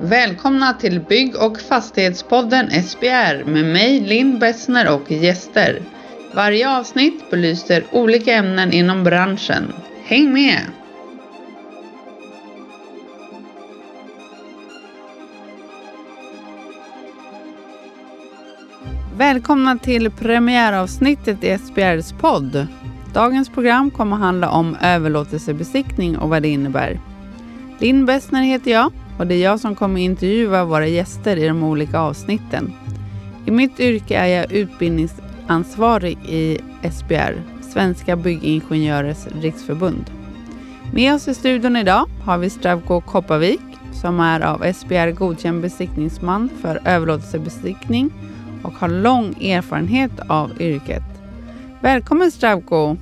Välkomna till Bygg och fastighetspodden SBR med mig Linn Bessner och gäster. Varje avsnitt belyser olika ämnen inom branschen. Häng med! Välkomna till premiäravsnittet i SBRs podd. Dagens program kommer handla om överlåtelsebesiktning och vad det innebär. Linn Bessner heter jag och det är jag som kommer intervjua våra gäster i de olika avsnitten. I mitt yrke är jag utbildningsansvarig i SBR, Svenska Byggingenjörers Riksförbund. Med oss i studion idag har vi Stravko Kopparvik som är av SBR godkänd besiktningsman för överlåtelsebesiktning och har lång erfarenhet av yrket. Välkommen Stravko!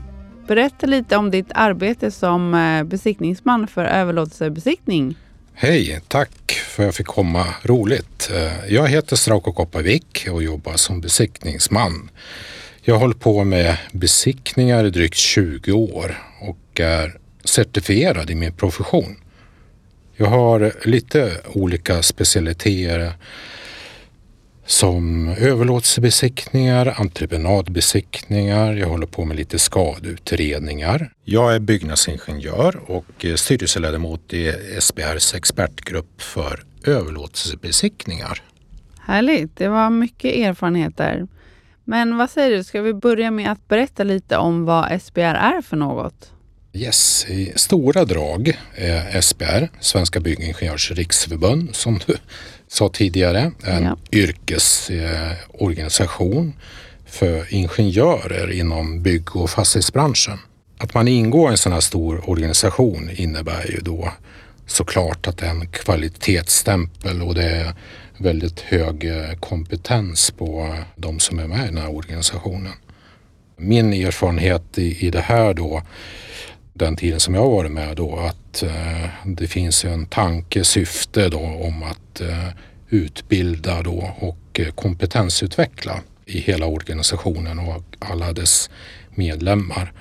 Berätta lite om ditt arbete som eh, besiktningsman för överlåtelsebesiktning. Hej, tack för att jag fick komma. Roligt. Eh, jag heter Strauko Kopparvik och jobbar som besiktningsman. Jag har hållit på med besiktningar i drygt 20 år och är certifierad i min profession. Jag har lite olika specialiteter som överlåtelsebesiktningar, entreprenadbesiktningar, jag håller på med lite skadeutredningar. Jag är byggnadsingenjör och styrelseledamot i SBRs expertgrupp för överlåtelsebesiktningar. Härligt, det var mycket erfarenhet där. Men vad säger du, ska vi börja med att berätta lite om vad SBR är för något? Yes, i stora drag är SBR, Svenska Byggingenjörers Riksförbund, som du sa tidigare, en ja. yrkesorganisation för ingenjörer inom bygg och fastighetsbranschen. Att man ingår i en sån här stor organisation innebär ju då såklart att det är en kvalitetsstämpel och det är väldigt hög eh, kompetens på de som är med i den här organisationen. Min erfarenhet i, i det här då den tiden som jag har varit med då att eh, det finns en tanke, syfte då om att eh, utbilda då och eh, kompetensutveckla i hela organisationen och alla dess medlemmar.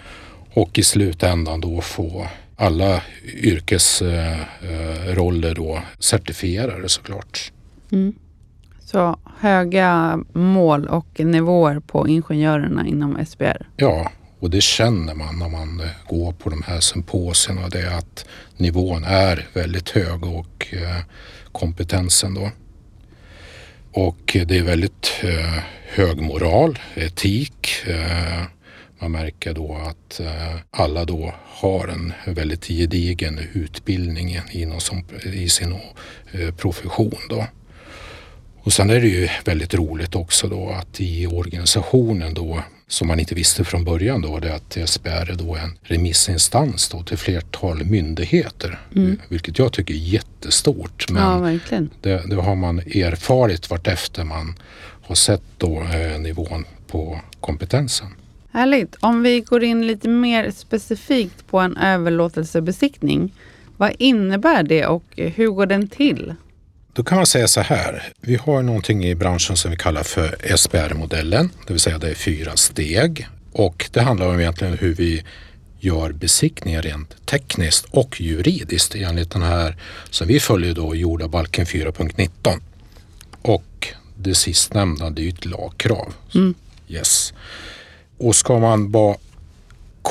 Och i slutändan då få alla yrkesroller då certifierade såklart. Mm. Så höga mål och nivåer på ingenjörerna inom SBR? Ja, och det känner man när man eh, går på de här symposierna. Det är att nivån är väldigt hög och eh, kompetensen då. Och det är väldigt eh, hög moral, etik. Man märker då att alla då har en väldigt gedigen utbildning inom i sin profession. Då. Och sen är det ju väldigt roligt också då att i organisationen då som man inte visste från början då, det är att SBR är då en remissinstans då till flertal myndigheter. Mm. Vilket jag tycker är jättestort. Men ja. Det, det har man erfarit vartefter man har sett då eh, nivån på kompetensen. Härligt. Om vi går in lite mer specifikt på en överlåtelsebesiktning. Vad innebär det och hur går den till? Då kan man säga så här. Vi har någonting i branschen som vi kallar för SBR-modellen, det vill säga det är fyra steg och det handlar om egentligen hur vi gör besiktningar rent tekniskt och juridiskt enligt den här som vi följer då jordabalken 4.19. Och det sistnämnda det är ju ett lagkrav. Mm. Yes. Och ska man bara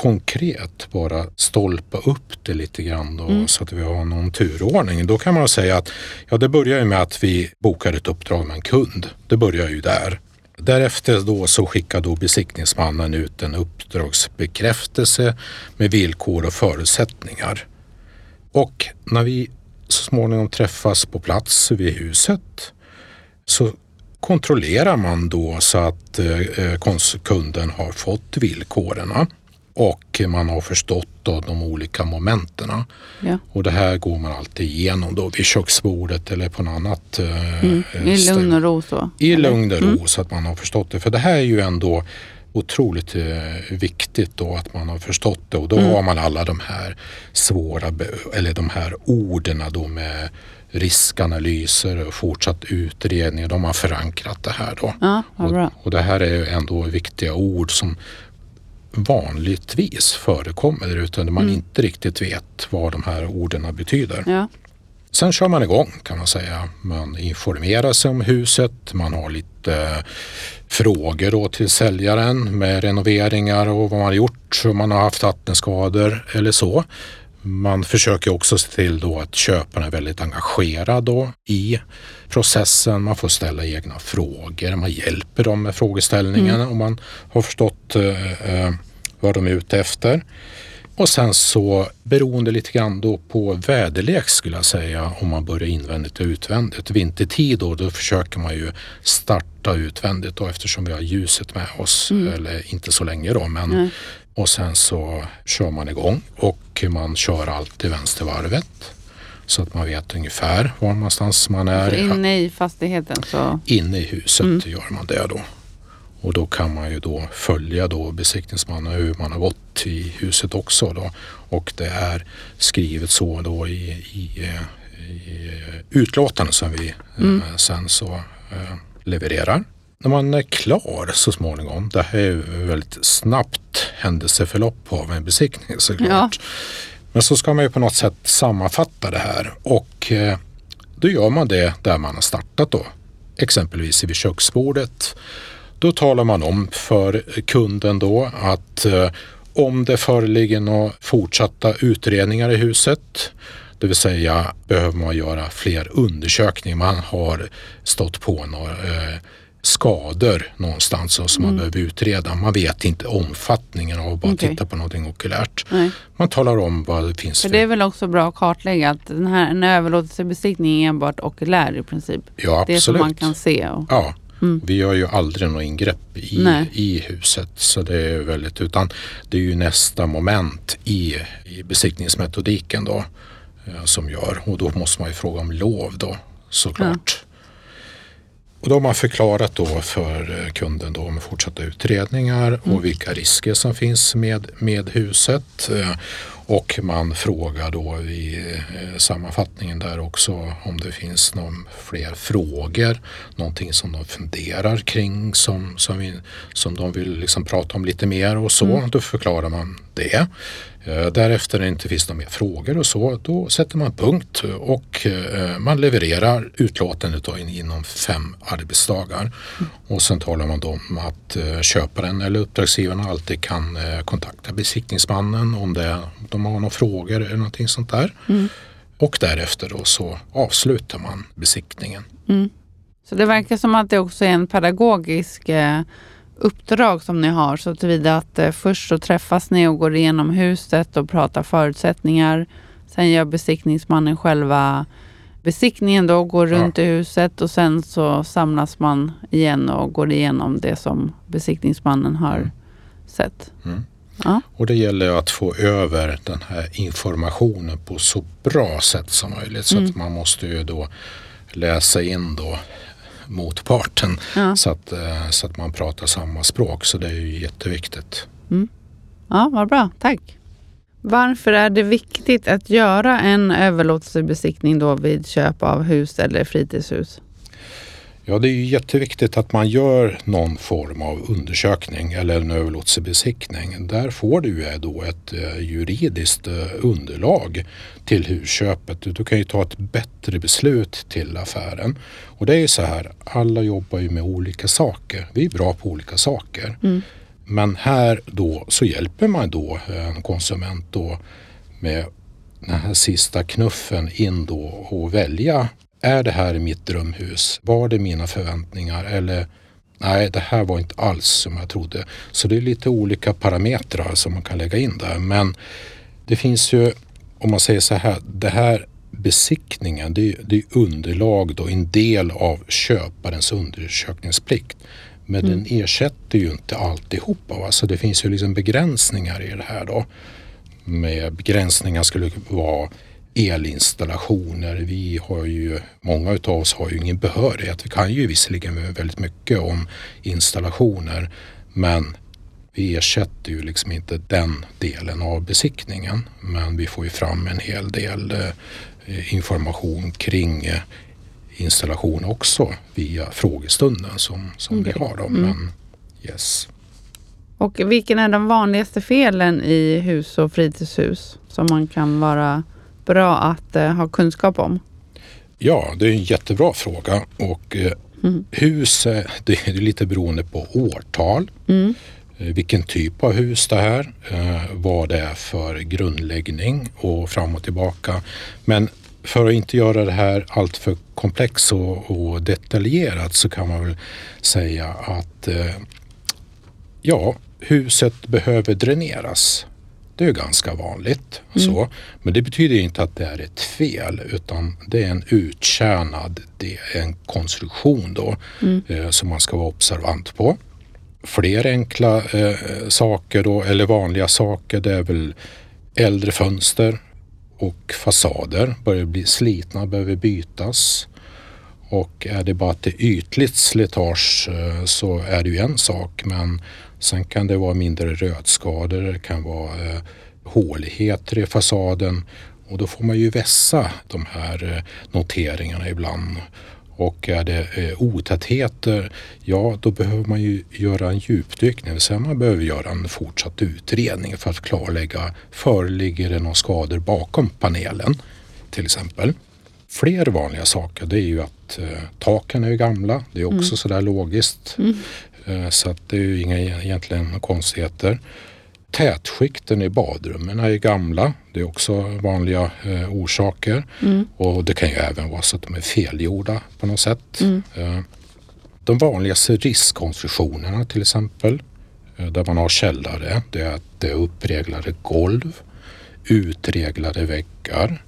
konkret bara stolpa upp det lite grann då, mm. så att vi har någon turordning. Då kan man säga att ja, det börjar ju med att vi bokar ett uppdrag med en kund. Det börjar ju där. Därefter då så skickar då besiktningsmannen ut en uppdragsbekräftelse med villkor och förutsättningar. Och när vi så småningom träffas på plats vid huset så kontrollerar man då så att eh, kunden har fått villkoren och man har förstått då de olika momenten. Ja. Och det här går man alltid igenom då vid köksbordet eller på något annat eh, mm. I lugn och ro så? I lugn och ro mm. så att man har förstått det. För det här är ju ändå otroligt eh, viktigt då att man har förstått det och då mm. har man alla de här svåra, eller de här orden då med riskanalyser och fortsatt utredning. De har förankrat det här då. Ja, och, och, det här är ändå viktiga ord som vanligtvis förekommer utan man mm. inte riktigt vet vad de här orden betyder. Ja. Sen kör man igång kan man säga. Man informerar sig om huset, man har lite frågor då till säljaren med renoveringar och vad man har gjort, om man har haft vattenskador eller så. Man försöker också se till då att köparen är väldigt engagerad då i processen. Man får ställa egna frågor. Man hjälper dem med frågeställningen mm. om man har förstått eh, eh, vad de är ute efter. Och sen så beroende lite grann då på väderlek skulle jag säga om man börjar invändigt och utvändigt. Vintertid då, då försöker man ju starta utvändigt då eftersom vi har ljuset med oss. Mm. Eller inte så länge då men mm. Och sen så kör man igång och man kör alltid vänstervarvet. Så att man vet ungefär var någonstans man är. Så inne i fastigheten? Så... Inne i huset mm. gör man det då. Och då kan man ju då följa då besiktningsmannen hur man har gått i huset också. Då. Och det är skrivet så då i, i, i utlåtandet som vi mm. eh, sen så eh, levererar. När man är klar så småningom, det här är ju väldigt snabbt händelseförlopp av en besiktning såklart. Ja. Men så ska man ju på något sätt sammanfatta det här och eh, då gör man det där man har startat då. Exempelvis vid köksbordet då talar man om för kunden då att eh, om det föreligger några fortsatta utredningar i huset, det vill säga behöver man göra fler undersökningar, man har stått på några eh, skador någonstans som mm. man behöver utreda. Man vet inte omfattningen av att bara okay. titta på någonting okulärt. Nej. Man talar om vad det finns för... Det är väl också bra att kartlägga att den här, en överlåtelsebesiktning är enbart okulär i princip. Ja, absolut. Det som man kan se. Och... Ja, Mm. Vi gör ju aldrig något ingrepp i, i huset så det är väldigt utan det är ju nästa moment i, i besiktningsmetodiken då eh, som gör och då måste man ju fråga om lov då såklart. Och då har man förklarat då för eh, kunden då med fortsatta utredningar mm. och vilka risker som finns med, med huset. Och man frågar då i eh, sammanfattningen där också om det finns någon fler frågor, någonting som de funderar kring som, som, vi, som de vill liksom prata om lite mer och så. Mm. Då förklarar man det. Eh, därefter när det inte finns några mer frågor och så, då sätter man punkt och eh, man levererar utlåtandet inom fem arbetsdagar. Mm. Och sen talar man då om att köparen eller uppdragsgivaren alltid kan kontakta besiktningsmannen om det, de har några frågor eller någonting sånt där. Mm. Och därefter då så avslutar man besiktningen. Mm. Så det verkar som att det också är en pedagogisk uppdrag som ni har så tillvida att eh, först så träffas ni och går igenom huset och pratar förutsättningar. Sen gör besiktningsmannen själva besiktningen då, går runt ja. i huset och sen så samlas man igen och går igenom det som besiktningsmannen har mm. sett. Mm. Ja. Och det gäller att få över den här informationen på så bra sätt som möjligt. Så mm. att man måste ju då läsa in då motparten ja. så, att, eh, så att man pratar samma språk. Så det är ju jätteviktigt. Mm. Ja, vad bra. Tack. Varför är det viktigt att göra en överlåtelsebesiktning då vid köp av hus eller fritidshus? Ja, det är ju jätteviktigt att man gör någon form av undersökning eller en överlåtelsebesiktning. Där får du ju då ett eh, juridiskt eh, underlag till husköpet. Du kan ju ta ett bättre beslut till affären. Och det är ju så här, alla jobbar ju med olika saker. Vi är bra på olika saker. Mm. Men här då så hjälper man då en konsument då med den här sista knuffen in då och välja är det här mitt drömhus? Var det mina förväntningar? Eller nej, det här var inte alls som jag trodde. Så det är lite olika parametrar som man kan lägga in där. Men det finns ju, om man säger så här, det här besiktningen, det är, det är underlag då, en del av köparens undersökningsplikt. Men mm. den ersätter ju inte alltihopa. Va? Så det finns ju liksom begränsningar i det här då. Med begränsningar skulle vara elinstallationer. Vi har ju, många av oss har ju ingen behörighet. Vi kan ju visserligen väldigt mycket om installationer men vi ersätter ju liksom inte den delen av besiktningen. Men vi får ju fram en hel del eh, information kring eh, installation också via frågestunden som, som okay. vi har. Då. Mm. Men, yes. Och vilken är de vanligaste felen i hus och fritidshus som man kan vara bra att eh, ha kunskap om? Ja, det är en jättebra fråga. Och eh, mm. hus, det är lite beroende på årtal. Mm. Eh, vilken typ av hus det är, eh, vad det är för grundläggning och fram och tillbaka. Men för att inte göra det här alltför komplext och, och detaljerat så kan man väl säga att eh, ja, huset behöver dräneras. Det är ganska vanligt. Mm. Så. Men det betyder inte att det är ett fel utan det är en uttjänad, det är en konstruktion då mm. eh, som man ska vara observant på. Fler enkla eh, saker då, eller vanliga saker, det är väl äldre fönster och fasader börjar bli slitna, behöver bytas. Och är det bara ett ytligt slitage eh, så är det ju en sak men sen kan det vara mindre rötskador, det kan vara eh, håligheter i fasaden och då får man ju vässa de här eh, noteringarna ibland. Och är det eh, otätheter, ja då behöver man ju göra en djupdykning, det vill säga man behöver göra en fortsatt utredning för att klarlägga föreligger det några skador bakom panelen till exempel. Fler vanliga saker det är ju att eh, taken är gamla, det är också mm. sådär logiskt. Mm. Eh, så att det är ju inga egentligen konstigheter. Tätskikten i badrummen är gamla. Det är också vanliga eh, orsaker. Mm. Och det kan ju även vara så att de är felgjorda på något sätt. Mm. Eh, de vanligaste riskkonstruktionerna till exempel, där man har källare, det är att det är uppreglade golv, utreglade väggar.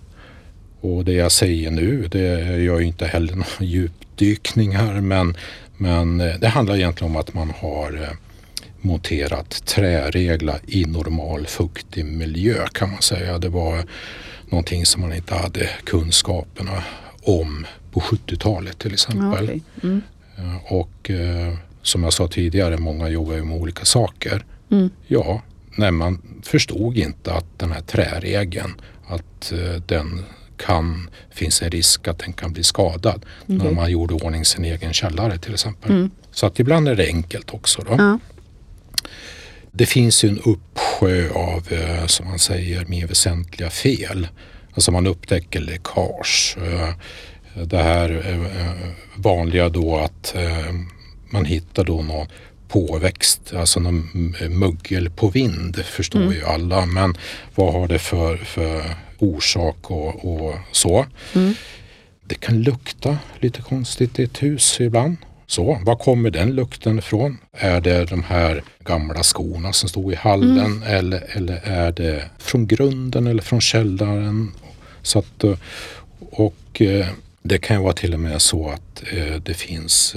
Och det jag säger nu, det gör ju inte heller några djupdykningar men, men eh, det handlar egentligen om att man har eh, monterat träregla i normal fuktig miljö kan man säga. Det var någonting som man inte hade kunskaperna om på 70-talet till exempel. Okay. Mm. Eh, och som jag sa tidigare, många jobbar ju med olika saker. Mm. Ja, nej, man förstod inte att den här träregeln, att den kan, finns en risk att den kan bli skadad okay. när man gjorde ordning sin egen källare till exempel. Mm. Så att ibland är det enkelt också. Då. Ja. Det finns ju en uppsjö av, eh, som man säger, mer väsentliga fel. Alltså man upptäcker läckage. Eh, det här eh, vanliga då att man hittar då någon påväxt, alltså någon muggel på vind förstår mm. ju alla. Men vad har det för, för orsak och, och så. Mm. Det kan lukta lite konstigt i ett hus ibland. Så, var kommer den lukten ifrån? Är det de här gamla skorna som stod i hallen mm. eller, eller är det från grunden eller från källaren? Så att, eh, och eh, det kan ju vara till och med så att eh, det finns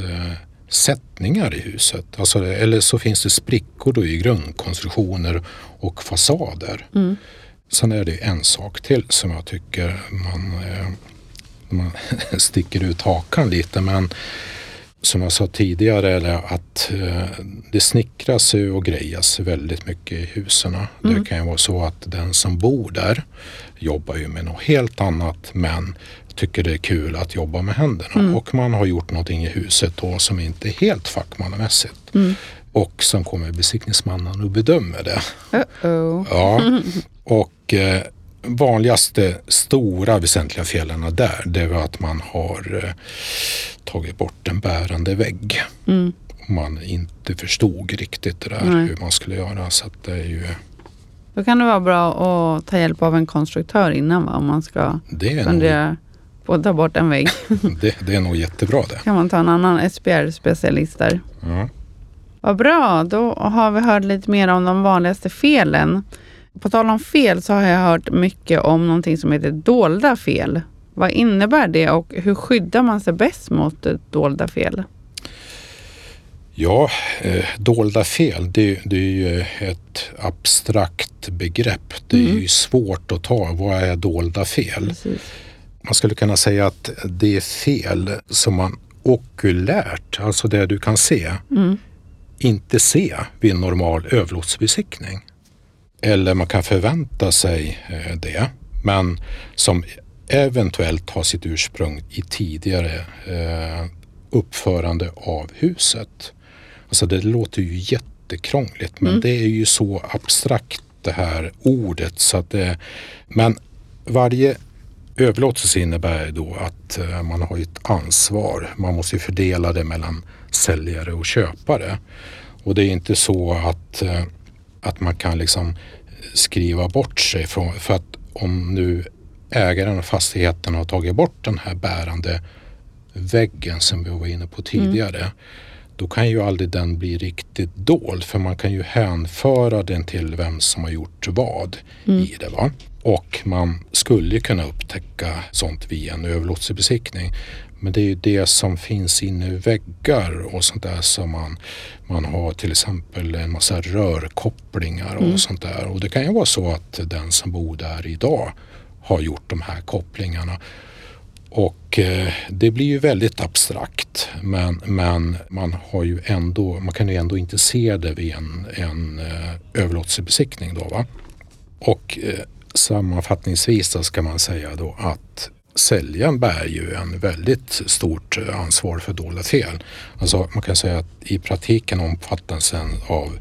sättningar i huset. Alltså, eller så finns det sprickor i grundkonstruktioner och fasader. Mm. Sen är det en sak till som jag tycker man, man sticker ut hakan lite. Men som jag sa tidigare, är att eh, det snickras och grejas väldigt mycket i husen. Mm. Det kan ju vara så att den som bor där jobbar ju med något helt annat men tycker det är kul att jobba med händerna. Mm. Och man har gjort någonting i huset då som inte är helt fackmannamässigt. Mm. Och sen kommer besiktningsmannen och bedömer det. Uh -oh. Ja, och eh, vanligaste stora väsentliga felen där det var att man har eh, tagit bort en bärande vägg. Mm. Man inte förstod riktigt det där Nej. hur man skulle göra. Så det är ju... Då kan det vara bra att ta hjälp av en konstruktör innan va? om man ska fundera nog... på att ta bort en vägg. det, det, är nog jättebra det. kan man ta en annan SPR-specialist där. Ja. Vad bra, då har vi hört lite mer om de vanligaste felen. På tal om fel så har jag hört mycket om någonting som heter dolda fel. Vad innebär det och hur skyddar man sig bäst mot dolda fel? Ja, eh, dolda fel det, det, är ju ett abstrakt begrepp. Det är mm. ju svårt att ta. Vad är dolda fel? Precis. Man skulle kunna säga att det är fel som man okulärt, alltså det du kan se, mm. Inte se vid en normal överlåtsbesiktning. Eller man kan förvänta sig eh, det, men som eventuellt har sitt ursprung i tidigare eh, uppförande av huset. Alltså det låter ju jättekrångligt men mm. det är ju så abstrakt det här ordet så att det, men varje överlåtelse innebär då att eh, man har ett ansvar. Man måste fördela det mellan säljare och köpare. Och det är inte så att, eh, att man kan liksom skriva bort sig från, för att om nu ägaren av fastigheten har tagit bort den här bärande väggen som vi var inne på tidigare. Mm. Då kan ju aldrig den bli riktigt dold för man kan ju hänföra den till vem som har gjort vad mm. i det. Va? Och man skulle kunna upptäcka sånt via en överlåtelsebesiktning. Men det är ju det som finns inne i väggar och sånt där som man, man har till exempel en massa rörkopplingar och mm. sånt där. Och det kan ju vara så att den som bor där idag har gjort de här kopplingarna. Och eh, det blir ju väldigt abstrakt men, men man, har ju ändå, man kan ju ändå inte se det vid en, en eh, överlåtelsebesiktning. Då, va? Och eh, sammanfattningsvis så ska man säga då att säljaren bär ju en väldigt stort ansvar för dolda fel. Alltså man kan säga att i praktiken omfattas den av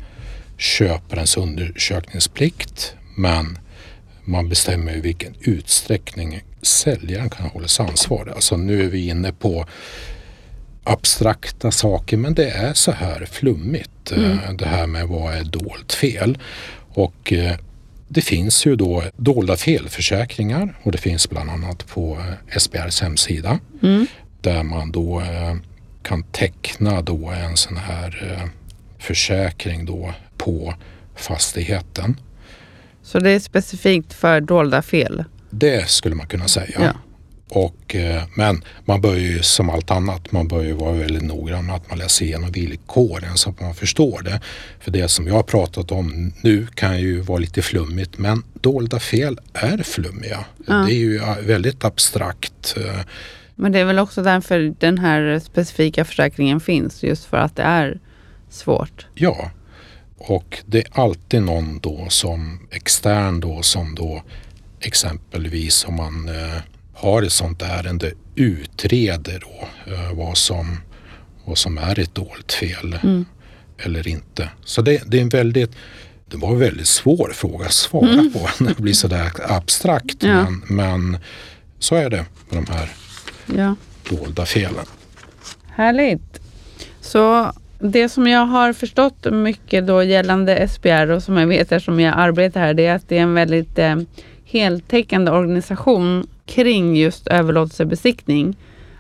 köparens undersökningsplikt men man bestämmer i vilken utsträckning säljaren kan hållas ansvarig. Alltså nu är vi inne på abstrakta saker men det är så här flummigt mm. Eh, det här med vad är dolt fel. Och eh, det finns ju då dolda felförsäkringar och det finns bland annat på eh, SBRs hemsida mm. där man då kan teckna då en sån här försäkring då på fastigheten. Så det är specifikt för dolda fel? Det skulle man kunna säga. Ja. Och, eh, men man bör ju som allt annat, man bör ju vara väldigt noggrann med att man läser igenom villkoren så att man förstår det. För det som jag har pratat om nu kan ju vara lite flummigt men dolda fel är flummiga. Ja. Det är ju väldigt abstrakt. Eh. Men det är väl också därför den här specifika försäkringen finns, just för att det är svårt? Ja, och det är alltid någon då som extern då som då exempelvis om man eh, har ett sånt ärende utreder då eh, vad, som, vad som är ett dolt fel mm. eller inte. Så det, det, är en väldigt det var en väldigt svår fråga att svara mm. på när det blir sådär abstrakt. Ja. Men, men, så är det med de här ja. dolda felen. Härligt. Så det som jag har förstått mycket då gällande SBR och som jag vet eftersom jag arbetar här, det är att det är en väldigt eh, heltäckande organisation kring just överlåtelsebesiktning.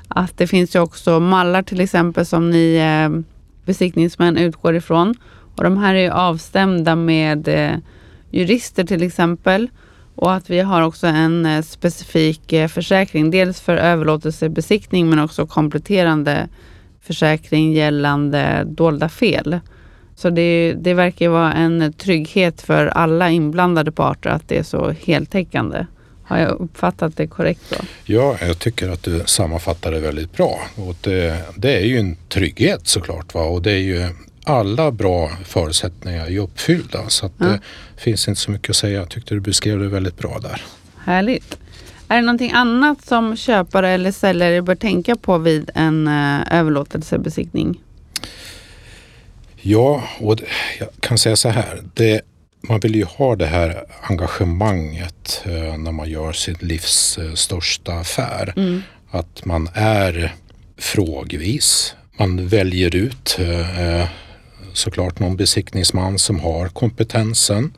Att det finns ju också mallar till exempel som ni eh, besiktningsmän utgår ifrån. Och de här är ju avstämda med eh, jurister till exempel. Och att vi har också en eh, specifik eh, försäkring, dels för överlåtelsebesiktning men också kompletterande försäkring gällande dolda fel. Så det, det verkar vara en trygghet för alla inblandade parter att det är så heltäckande. Har jag uppfattat det korrekt då? Ja, jag tycker att du sammanfattar det väldigt bra. Och det, det är ju en trygghet såklart. Va? Och det är ju alla bra förutsättningar är uppfyllda. Så ja. det finns inte så mycket att säga. Jag tyckte du beskrev det väldigt bra där. Härligt. Är det någonting annat som köpare eller säljare bör tänka på vid en uh, överlåtelsebesiktning? Ja, och jag kan säga så här. Det, man vill ju ha det här engagemanget uh, när man gör sitt livs uh, största affär. Mm. Att man är frågvis. Man väljer ut såklart någon besiktningsman som har kompetensen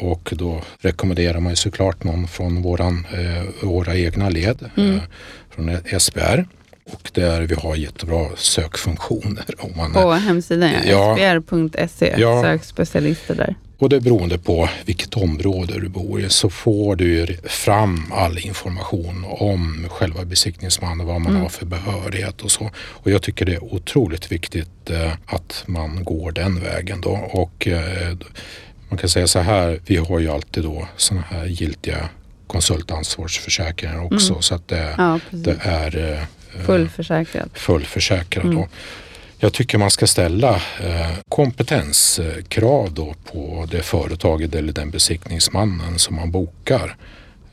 och då rekommenderar man ju såklart någon från våran, eh, våra egna led, mm. eh, från SBR. Och där vi har jättebra sökfunktioner. Om man, på hemsidan, ja. sbr.se, ja. sök specialister där. Och det är beroende på vilket område du bor i så får du fram all information om själva besiktningsmannen, vad man mm. har för behörighet och så. Och jag tycker det är otroligt viktigt eh, att man går den vägen då. Och eh, man kan säga så här, vi har ju alltid då sådana här giltiga konsultansvarsförsäkringar också mm. så att det, ja, det är eh, fullförsäkrat. fullförsäkrat mm. Jag tycker man ska ställa eh, kompetenskrav då på det företaget eller den besiktningsmannen som man bokar.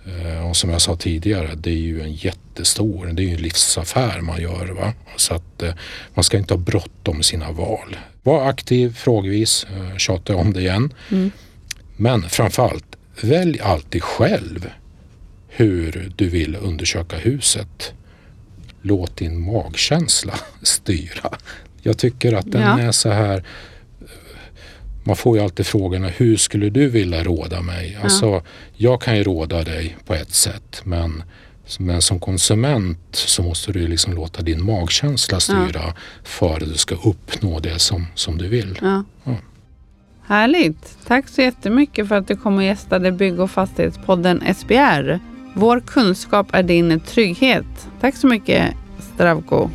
Eh, och som jag sa tidigare, det är ju en jättestor, det är ju en livsaffär man gör. Va? Så att eh, man ska inte ha bråttom med sina val. Var aktiv frågvis, tjata om det igen. Mm. Men framförallt, välj alltid själv hur du vill undersöka huset. Låt din magkänsla styra. Jag tycker att den Ja. är så här man får ju alltid frågorna, hur skulle du vilja råda mig? Alltså, jag kan ju råda dig på ett sätt, men, men som konsument så måste du liksom låta din magkänsla styra för att du ska uppnå det som, som du vill. Ja. Ja. Härligt. Tack så jättemycket för att du kom och gästade Bygg och fastighetspodden SBR. Vår kunskap är din trygghet. Tack så mycket Stravko.